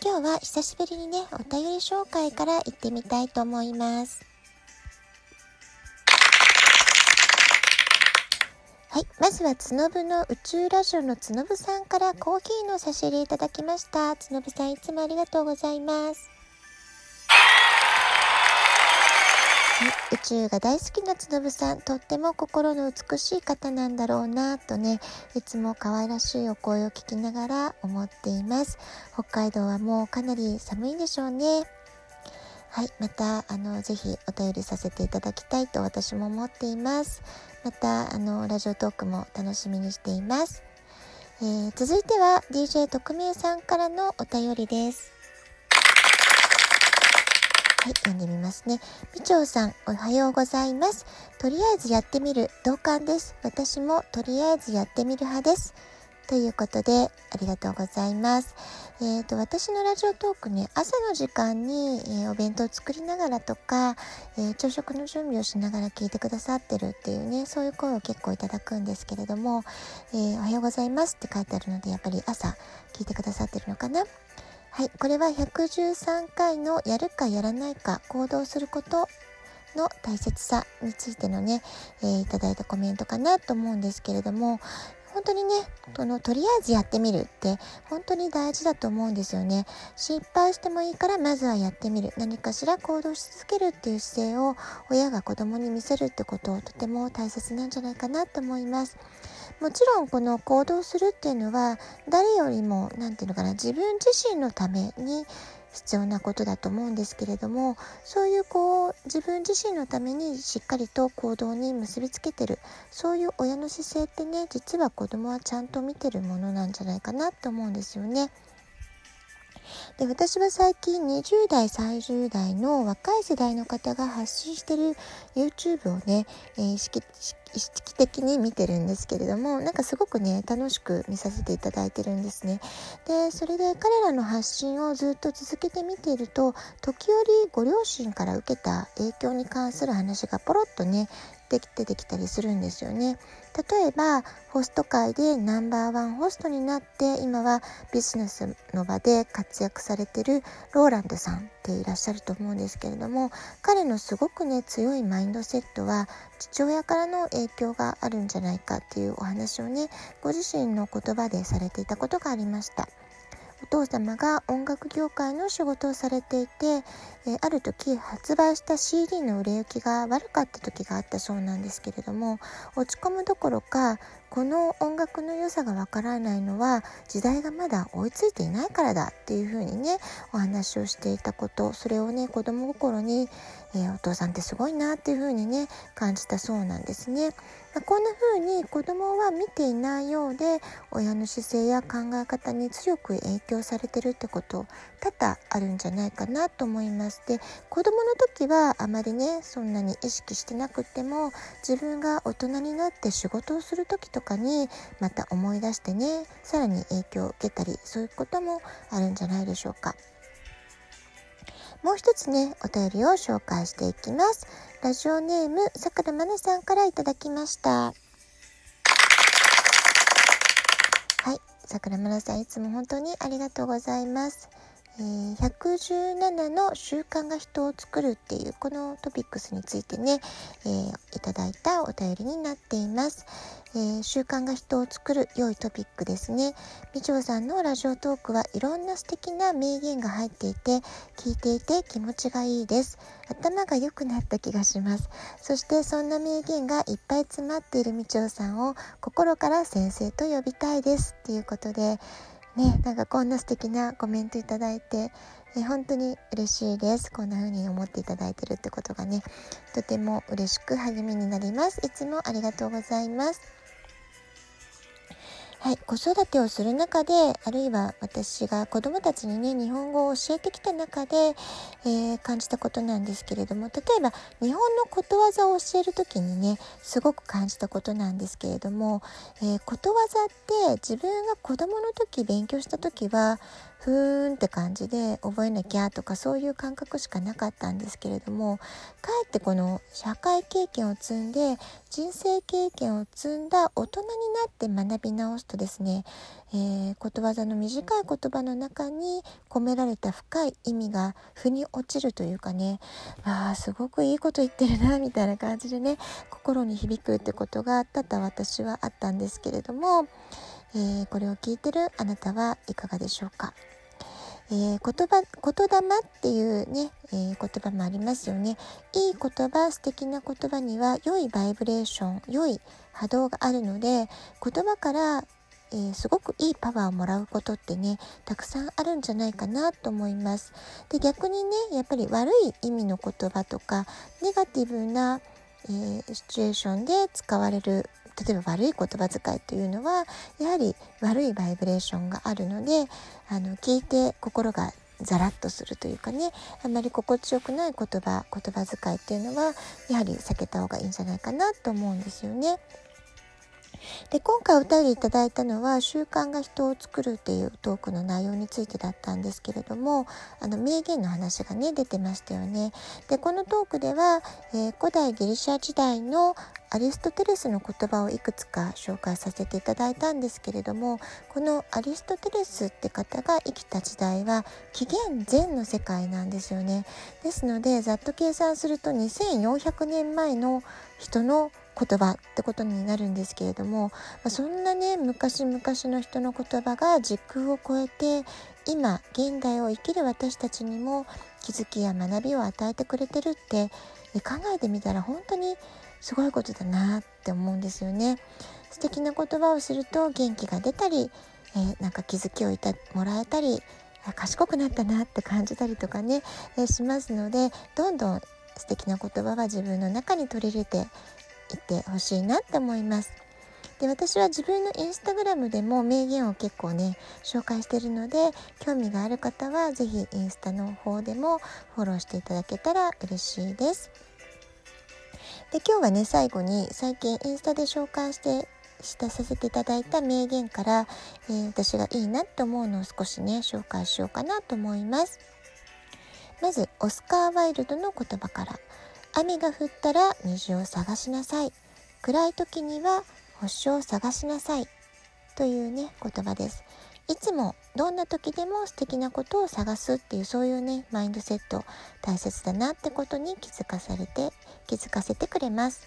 今日は久しぶりにね、お便り紹介から行ってみたいと思います。はい。まずは、つのぶの宇宙ラジオのつのぶさんからコーヒーの差し入れいただきました。つのぶさん、いつもありがとうございます。宇宙が大好きなつのぶさん、とっても心の美しい方なんだろうなとね、いつも可愛らしいお声を聞きながら思っています。北海道はもうかなり寒いんでしょうね。はい、また、あの、ぜひお便りさせていただきたいと私も思っています。また、あの、ラジオトークも楽しみにしています。えー、続いては DJ 特命さんからのお便りです。はい、読んでみますね。みちょうさん、おはようございます。とりあえずやってみる同感です。私もとりあえずやってみる派です。ということで、ありがとうございます。えっ、ー、と、私のラジオトークね、朝の時間に、えー、お弁当を作りながらとか、えー、朝食の準備をしながら聞いてくださってるっていうね、そういう声を結構いただくんですけれども、えおはようございますって書いてあるので、やっぱり朝聞いてくださってるのかな。はい、これは113回のやるかやらないか行動することの大切さについてのね、えー、いただいたコメントかなと思うんですけれども本当にねこのとりあえずやってみるって本当に大事だと思うんですよね。失敗してもいいからまずはやってみる。何かしら行動し続けるっていう姿勢を親が子供に見せるってことをとても大切なんじゃないかなと思います。もちろんこの行動するっていうのは誰よりも何て言うのかな自分自身のために必要なことだと思うんですけれどもそういうこう自分自身のためにしっかりと行動に結びつけてるそういう親の姿勢ってね実は子供はちゃんと見てるものなんじゃないかなと思うんですよね。で私は最近20代30代の若い世代の方が発信してる YouTube をね、えー、意識的に見てるんですけれどもなんかすごくね楽しく見させていただいてるんですね。でそれで彼らの発信をずっと続けて見ていると時折ご両親から受けた影響に関する話がポロッとねで出てきたりするんですよね。例えばホスト界でナンバーワンホストになって今はビジネスの場で活躍されてるローランドさんっていらっしゃると思うんですけれども彼のすごくね強いマインドセットは父親からの影響があるんじゃないかっていうお話をねご自身の言葉でされていたことがありました。お父様が音楽業界の仕事をされていて、え、ある時発売した CD の売れ行きが悪かった時があったそうなんですけれども落ち込むどころかこの音楽の良さがわからないのは時代がまだ追いついていないからだっていうふうにねお話をしていたことそれをね子供心に、えー、お父さんってすごいなっていうふうにね感じたそうなんですね。こんな風に子供は見ていないようで親の姿勢や考え方に強く影響されてるってこと多々あるんじゃないかなと思います。で子供の時はあまりねそんなに意識してなくても自分が大人になって仕事をする時ととかにまた思い出してねさらに影響を受けたりそういうこともあるんじゃないでしょうか。もう一つね、お便りを紹介していきます。ラジオネーム、さくらまなさんからいただきました。はい。さくらまなさん、いつも本当にありがとうございます。えー、117の習慣が人を作るっていうこのトピックスについてね、えー、いただいたお便りになっています。えー、習慣が人を作る良いトピックですね。みちょさんのラジオトークはいろんな素敵な名言が入っていて、聞いていて気持ちがいいです。頭が良くなった気がします。そしてそんな名言がいっぱい詰まっているみちょさんを心から先生と呼びたいです。っていうことで、ね、なんかこんな素敵なコメントいただいて、え本当に嬉しいです。こんな風に思っていただいてるってことがね、とても嬉しく励みになります。いつもありがとうございます。はい、子育てをする中であるいは私が子どもたちにね日本語を教えてきた中で、えー、感じたことなんですけれども例えば日本のことわざを教える時にねすごく感じたことなんですけれども、えー、ことわざって自分が子どもの時勉強した時はふーんって感じで覚えなきゃとかそういう感覚しかなかったんですけれどもかえってこの社会経験を積んで人生経験を積んだ大人になって学び直すとですね、えー、ことわざの短い言葉の中に込められた深い意味が腑に落ちるというかねあすごくいいこと言ってるなみたいな感じでね心に響くってことが多々私はあったんですけれども、えー、これを聞いてるあなたはいかがでしょうか？えー、言葉言霊っていうね、えー、言葉もありますよねいい言葉素敵な言葉には良いバイブレーション良い波動があるので言葉からえー、すごくいいパワーをもらうことってねたくさんあるんじゃないかなと思います。で逆にねやっぱり悪い意味の言葉とかネガティブな、えー、シチュエーションで使われる例えば悪い言葉遣いというのはやはり悪いバイブレーションがあるのであの聞いて心がザラッとするというかねあんまり心地よくない言葉言葉遣いっていうのはやはり避けた方がいいんじゃないかなと思うんですよね。で今回お便りいただいたのは「習慣が人を作る」っていうトークの内容についてだったんですけれどもあの名言の話がね出てましたよね。でこのトークでは、えー、古代ギリシャ時代のアリストテレスの言葉をいくつか紹介させていただいたんですけれどもこのアリストテレスって方が生きた時代は紀元前の世界なんですよね。ですのでざっと計算すると2400年前の人の言葉ってことになるんですけれども、まあ、そんなね昔々の人の言葉が時空を超えて今現代を生きる私たちにも気づきや学びを与えてくれてるって考えてみたら本当にすごいことだなって思うんですよね。素敵な言葉をすると元気が出たり、えー、なんか気づきをいたもらえたり賢くなったなって感じたりとかね、えー、しますのでどんどん素敵な言葉は自分の中に取り入れていてほしいなって思います。で私は自分のインスタグラムでも名言を結構ね紹介してるので興味がある方は是非インスタの方でもフォローしていただけたら嬉しいです。で今日はね最後に最近インスタで紹介してしたさせていただいた名言から、えー、私がいいなと思うのを少しね紹介しようかなと思います。まずオスカー・ワイルドの言葉から雨が降ったら虹を探しなさい。暗い時には星を探しなさい。というね言葉です。いつもどんな時でも素敵なことを探すっていうそういうねマインドセット大切だなってことに気づかされて気づかせてくれます。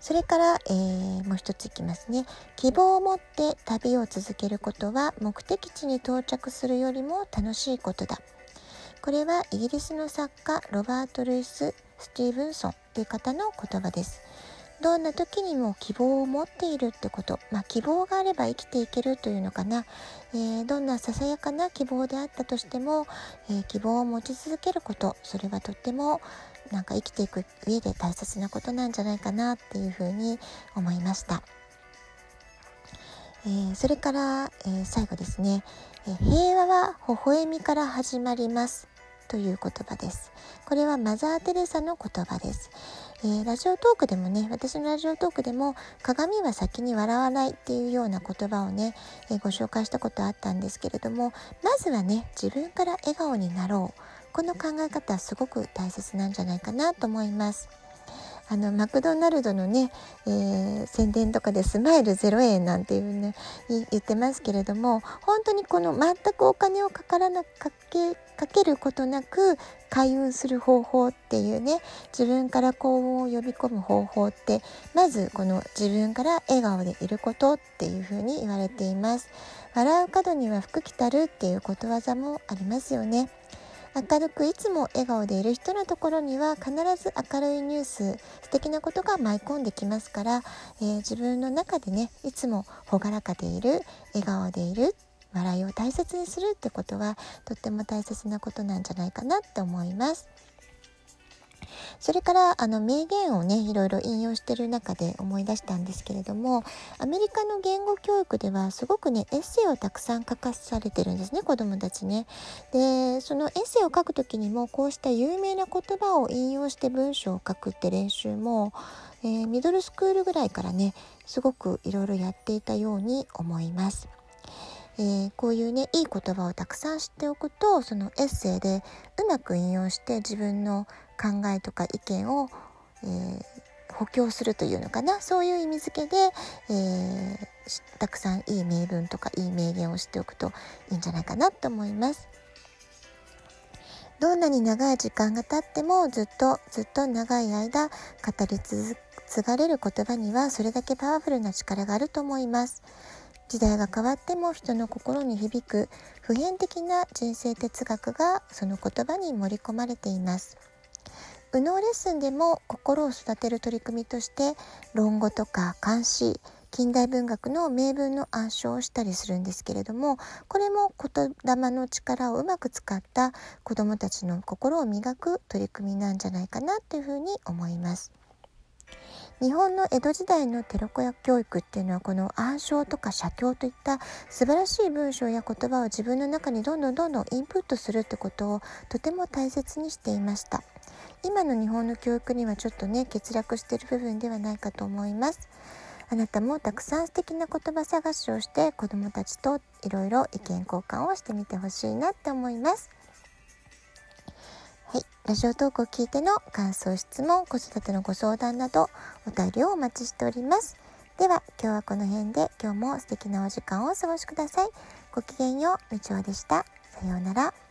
それから、えー、もう一ついきますね。希望を持って旅を続けることは目的地に到着するよりも楽しいことだ。これはイギリスの作家ロバート・ルイス・スティーブンソンという方の言葉です。どんな時にも希望を持っているってこと、まあ、希望があれば生きていけるというのかな、えー、どんなささやかな希望であったとしても、えー、希望を持ち続けること。それはとってもなんか生きていく上で大切なことなんじゃないかなっていうふうに思いました。えー、それから、え最後ですね、え平和は微笑みから始まります。という言葉です。これはマザー・テレサの言葉です。えー、ラジオトークでもね、私のラジオトークでも鏡は先に笑わないっていうような言葉をね、えー、ご紹介したことあったんですけれども、まずはね、自分から笑顔になろう。この考え方はすごく大切なんじゃないかなと思います。あのマクドナルドのね、えー、宣伝とかでスマイル0円なんていうね言ってますけれども本当にこの全くお金をかからなかけかけることなく開運する方法っていうね自分から幸運を呼び込む方法ってまずこの自分から笑顔でいることっていうふうに言われています。笑う角には福来たるっていうことわざもありますよね。明るくいつも笑顔でいる人のところには必ず明るいニュース素敵なことが舞い込んできますから、えー、自分の中でねいつも朗らかでいる笑顔でいる笑いを大切にするってことはとっても大切なことなんじゃないかなって思います。それからあの名言をねいろいろ引用してる中で思い出したんですけれどもアメリカの言語教育ではすごくねエッセイをたくさん書かされてるんですね子どもたちね。でそのエッセイを書く時にもこうした有名な言葉を引用して文章を書くって練習も、えー、ミドルスクールぐらいからねすごくいろいろやっていたように思います。えー、こういうねいい言葉をたくさん知っておくとそのエッセイでうまく引用して自分の考えとか意見を、えー、補強するというのかな？そういう意味付けで、えー、たくさんいい名文とかいい名言を知っておくといいんじゃないかなと思います。どんなに長い時間が経ってもずっとずっと長い間語り継がれる言葉にはそれだけパワフルな力があると思います。時代が変わっても人の心に響く普遍的な人生哲学がその言葉に盛り込まれています右脳レッスンでも心を育てる取り組みとして論語とか漢詩近代文学の名文の暗唱をしたりするんですけれどもこれも言霊の力をうまく使った子どもたちの心を磨く取り組みなんじゃないかなというふうに思います。日本の江戸時代の寺子屋教育っていうのはこの暗唱とか写経といった素晴らしい文章や言葉を自分の中にどんどんどんどんインプットするってことをとても大切にしていました今の日本の教育にはちょっとね欠落してる部分ではないかと思いますあなたもたくさん素敵な言葉探しをして子どもたちといろいろ意見交換をしてみてほしいなって思いますはい、ラジオトークを聞いての感想、質問、子育てのご相談などお便りをお待ちしております。では今日はこの辺で今日も素敵なお時間をお過ごしください。ごきげんよう、みちおでした。さようなら。